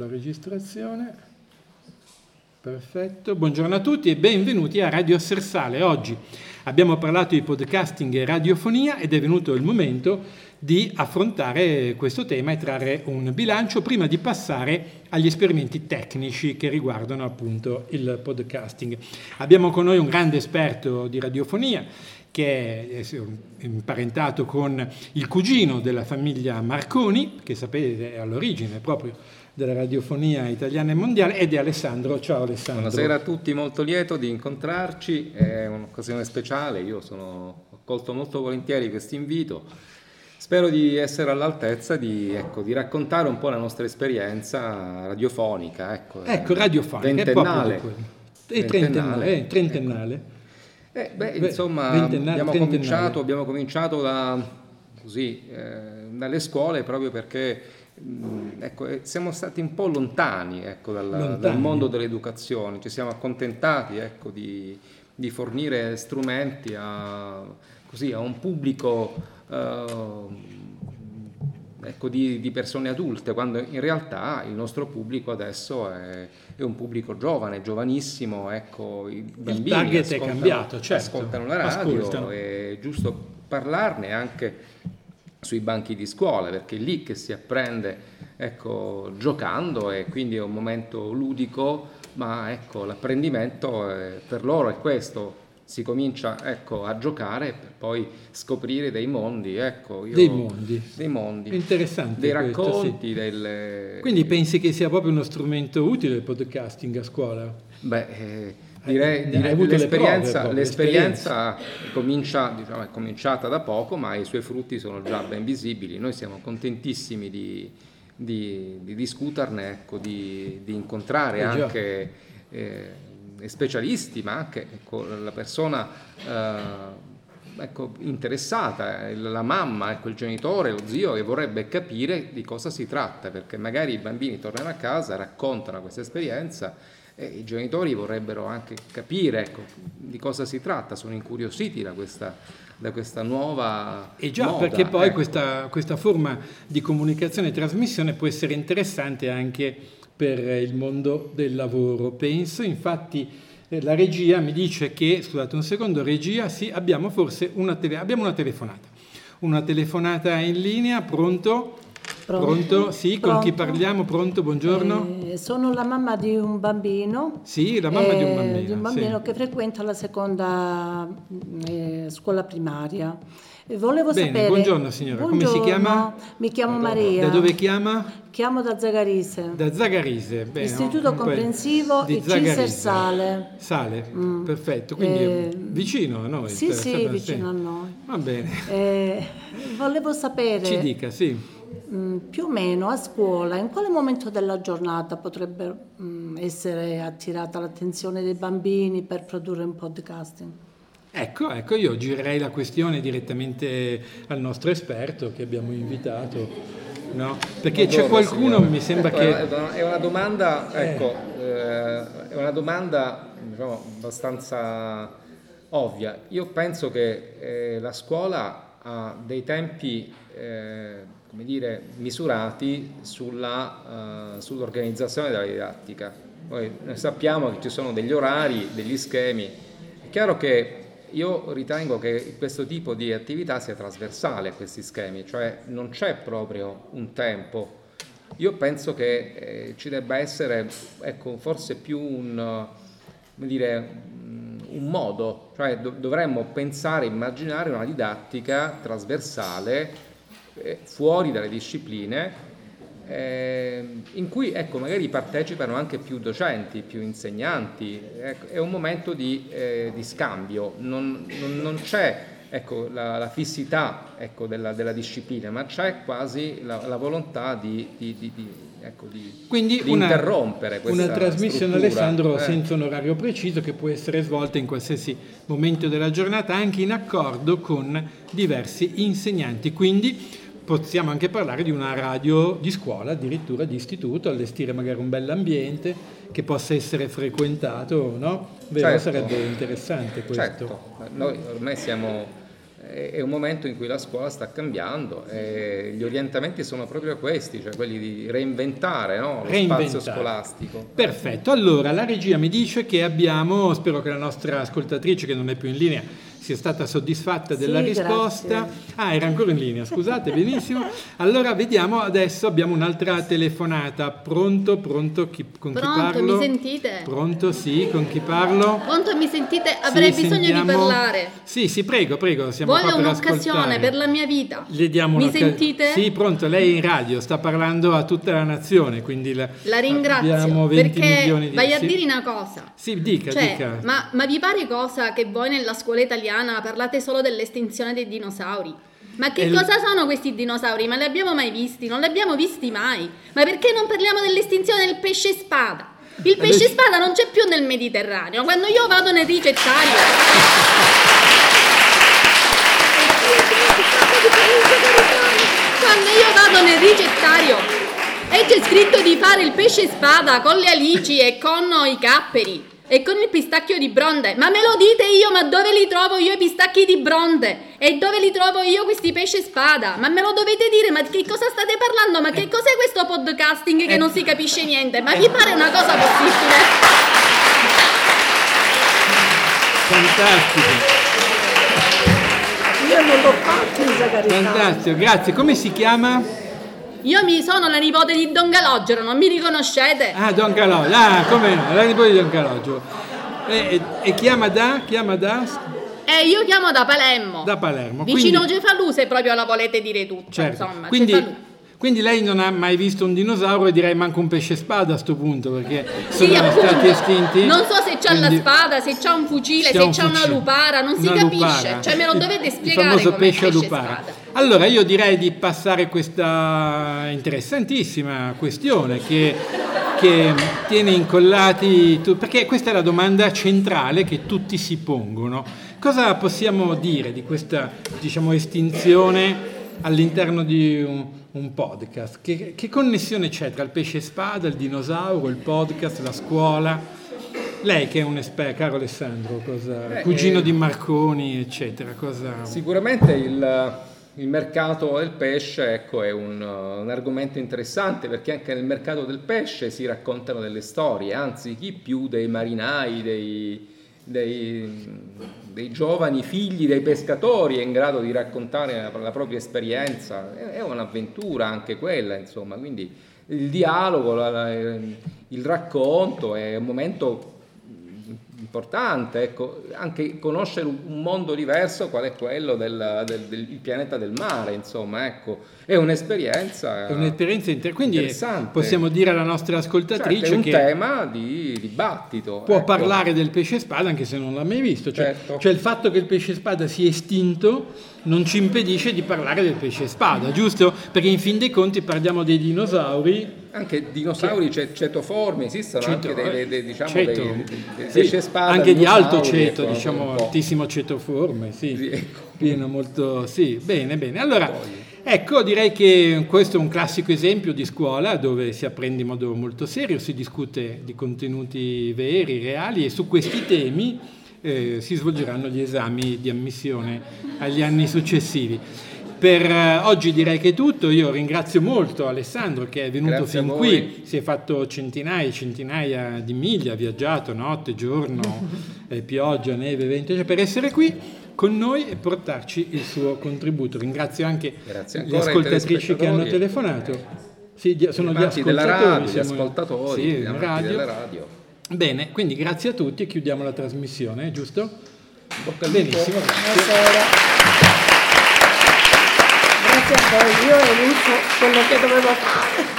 La registrazione. Perfetto, buongiorno a tutti e benvenuti a Radio Sersale. Oggi abbiamo parlato di podcasting e radiofonia ed è venuto il momento di affrontare questo tema e trarre un bilancio prima di passare agli esperimenti tecnici che riguardano appunto il podcasting. Abbiamo con noi un grande esperto di radiofonia che è imparentato con il cugino della famiglia Marconi, che sapete è all'origine proprio della radiofonia italiana e mondiale ed è Alessandro. Ciao Alessandro. Buonasera a tutti, molto lieto di incontrarci, è un'occasione speciale, io sono, ho colto molto volentieri questo invito. Spero di essere all'altezza di, ecco, di, raccontare un po' la nostra esperienza radiofonica. Ecco, ecco radiofonica. Ventennale. È trentennale. È trentennale. Eh, beh, insomma, abbiamo, cominciato, abbiamo cominciato da, così, eh, dalle scuole proprio perché Mm, ecco, eh, siamo stati un po' lontani, ecco, dal, lontani. dal, mondo dell'educazione, ci siamo accontentati ecco, di, di, fornire strumenti a, così, a un pubblico eh, ecco, di, di, persone adulte, quando in realtà il nostro pubblico adesso è, è un pubblico giovane, giovanissimo, ecco, i bambini il target è cambiato, certo. ascoltano la radio, ascoltano. è giusto parlarne anche sui banchi di scuola, perché è lì che si apprende ecco, giocando e quindi è un momento ludico, ma ecco, l'apprendimento è, per loro è questo, si comincia ecco, a giocare per poi scoprire dei mondi, ecco, io, dei mondi, dei mondi, interessante dei questo, racconti, sì. delle... Quindi pensi che sia proprio uno strumento utile il podcasting a scuola? Beh, eh, direi, direi l'esperienza, prove, l'esperienza comincia, diciamo, è cominciata da poco, ma i suoi frutti sono già ben visibili. Noi siamo contentissimi di, di, di discuterne, ecco, di, di, incontrare eh anche eh, specialisti, ma anche ecco, la persona eh, ecco, interessata, la mamma, ecco, il genitore, lo zio che vorrebbe capire di cosa si tratta, perché magari i bambini tornano a casa, raccontano questa esperienza e i genitori vorrebbero anche capire ecco, di cosa si tratta, sono incuriositi da questa, da questa nuova... E già, moda, perché poi ecco. questa, questa forma di comunicazione e trasmissione può essere interessante anche per il mondo del lavoro. Penso, infatti, eh, la regia mi dice che, scusate un secondo, regia, sì, abbiamo forse una, tele, abbiamo una telefonata. Una telefonata in linea, pronto? Pronto? Pronto? Sì, Pronto? con chi parliamo? Pronto, buongiorno. Eh, sono la mamma di un bambino. Sì, la mamma eh, di un bambino. Di un bambino sì. che frequenta la seconda eh, scuola primaria. Volevo Bene, sapere. Buongiorno signora, buongiorno, come si chiama? Mi chiamo Maria. Da dove chiama? Chiamo da Zagarise. Da Zagarise, bene. Istituto comprensivo di Ciser Sale. Sale, mm. perfetto, quindi eh, vicino a noi. Sì, sì, vicino a noi. Va bene. Eh, volevo sapere. Ci dica, sì. Mm, più o meno a scuola, in quale momento della giornata potrebbe mm, essere attirata l'attenzione dei bambini per produrre un podcasting? Ecco, ecco, io girerei la questione direttamente al nostro esperto che abbiamo invitato. No? Perché c'è qualcuno, signora. mi sembra ecco, che... È una domanda, eh. ecco, eh, è una domanda diciamo, abbastanza ovvia. Io penso che eh, la scuola ha dei tempi eh, come dire, misurati sulla, uh, sull'organizzazione della didattica. Noi, sappiamo che ci sono degli orari, degli schemi. È chiaro che io ritengo che questo tipo di attività sia trasversale a questi schemi, cioè non c'è proprio un tempo. Io penso che eh, ci debba essere, ecco, forse più un, dire, un modo, cioè dovremmo pensare, immaginare una didattica trasversale eh, fuori dalle discipline eh, in cui ecco, magari partecipano anche più docenti, più insegnanti, ecco, è un momento di, eh, di scambio, non, non, non c'è ecco, la, la, fissità ecco, della, della, disciplina, ma c'è quasi la, la volontà di, di, di, di ecco, Quindi una, interrompere questa Una trasmissione, struttura. Alessandro, eh. senza un orario preciso che può essere svolta in qualsiasi momento della giornata, anche in accordo con diversi insegnanti. Quindi possiamo anche parlare di una radio di scuola, addirittura di istituto, allestire magari un bell'ambiente che possa essere frequentato, no? Vero, certo. sarebbe interessante questo. Certo. Noi ormai siamo è un momento in cui la scuola sta cambiando e gli orientamenti sono proprio questi, cioè quelli di reinventare no? lo reinventare. spazio scolastico. Perfetto, allora la regia mi dice che abbiamo, spero che la nostra ascoltatrice che non è più in linea sia stata soddisfatta della sì, risposta. Grazie. Ah, era ancora in linea, scusate, benissimo. Allora vediamo adesso, abbiamo un'altra telefonata. Pronto, pronto, chi, con pronto, chi parlo? mi sentite? Pronto, sì, con chi parlo? Pronto, mi sentite? Avrei sì, bisogno sentiamo... di parlare. Sì, sì, prego, prego, siamo Voglio per un'occasione per la mia vita. Le diamo mi sentite? Sì, pronto, lei è in radio, sta parlando a tutta la nazione, quindi la, la ringrazio perché vai a dire una cosa. Sì, dica, cioè, dica. Ma, ma vi pare cosa che voi nella scuola italiana parlate solo dell'estinzione dei dinosauri? Ma che cosa sono questi dinosauri? Ma li abbiamo mai visti? Non li abbiamo visti mai. Ma perché non parliamo dell'estinzione del pesce spada? Il pesce spada non c'è più nel Mediterraneo. Quando io vado nel ricettario. Quando io vado nel ricettario e c'è scritto di fare il pesce spada con le alici e con i capperi e con il pistacchio di bronde. Ma me lo dite io, ma dove li trovo io i pistacchi di bronde? E dove li trovo io questi pesce spada? Ma me lo dovete dire, ma di che cosa state parlando? Ma che cos'è questo podcasting che non si capisce niente? Ma vi pare una cosa possibile? Fantastico. Io non l'ho fatto in. Fantastico, grazie. Come si chiama? Io mi sono la nipote di Don Calogero, non mi riconoscete? Ah, Don Calogero, ah, come no, la nipote di Don Calogero. E, e, e chiama da? Chiama da? Eh, io chiamo da Palermo. Da Palermo. Vicino quindi... Cefalù, se proprio la volete dire tutta, certo. insomma. Quindi, Cefalù. Quindi lei non ha mai visto un dinosauro e direi manco un pesce spada a questo punto perché sono appunto. stati estinti. Non so se c'ha la spada, se c'ha un fucile, se, c'ha una lupara, non una si capisce. Lupara. Cioè me lo dovete spiegare. Il famoso pesce a lupara. Allora io direi di passare questa interessantissima questione che, che tiene incollati, perché questa è la domanda centrale che tutti si pongono. Cosa possiamo dire di questa diciamo, estinzione all'interno di un, un podcast? Che, che, connessione c'è tra il pesce spada, il dinosauro, il podcast, la scuola? Lei che è un esperto, caro Alessandro, cosa, eh, cugino eh, di Marconi, eccetera, cosa... Sicuramente il, il mercato del pesce ecco, è un, un, argomento interessante perché anche nel mercato del pesce si raccontano delle storie, anzi chi più dei marinai, dei, dei, dei, giovani figli dei pescatori è in grado di raccontare la, la propria esperienza, è, è, un'avventura anche quella, insomma, quindi il dialogo, la, la, il racconto è un momento importante, ecco, anche conoscere un mondo diverso qual è quello del, del, del pianeta del mare, insomma, ecco, è un'esperienza, è un'esperienza inter- quindi possiamo dire alla nostra ascoltatrice cioè, è un che tema di dibattito. Può ecco. parlare del pesce spada anche se non l'ha mai visto, cioè, certo. cioè il fatto che il pesce spada sia estinto non ci impedisce di parlare del pesce spada, giusto? Perché in fin dei conti parliamo dei dinosauri anche dinosauri che... cetoformi, esistono ceto, anche dei, dei, dei, diciamo, ceto. dei, dei sì, spada. Anche di alto ceto, ecco, diciamo altissimo cetoforme, sì. sì ecco. Pieno molto, sì, bene, bene. Allora, ecco, direi che questo è un classico esempio di scuola dove si apprende in modo molto serio, si discute di contenuti veri, reali e su questi temi eh, si svolgeranno gli esami di ammissione agli anni successivi. Per uh, oggi direi che è tutto, io ringrazio molto Alessandro che è venuto Grazie fin qui, si è fatto centinaia e centinaia di miglia, ha viaggiato notte, giorno, eh, pioggia, neve, vento, cioè per essere qui con noi e portarci il suo contributo. Ringrazio anche le ascoltatrici che hanno telefonato. Sì, sono gli ascoltatori, della radio, gli ascoltatori sì, radio. radio. Bene, quindi grazie a tutti e chiudiamo la trasmissione, giusto? Benissimo, grazie grazie a voi, io ho vinto quello che dovevo fare.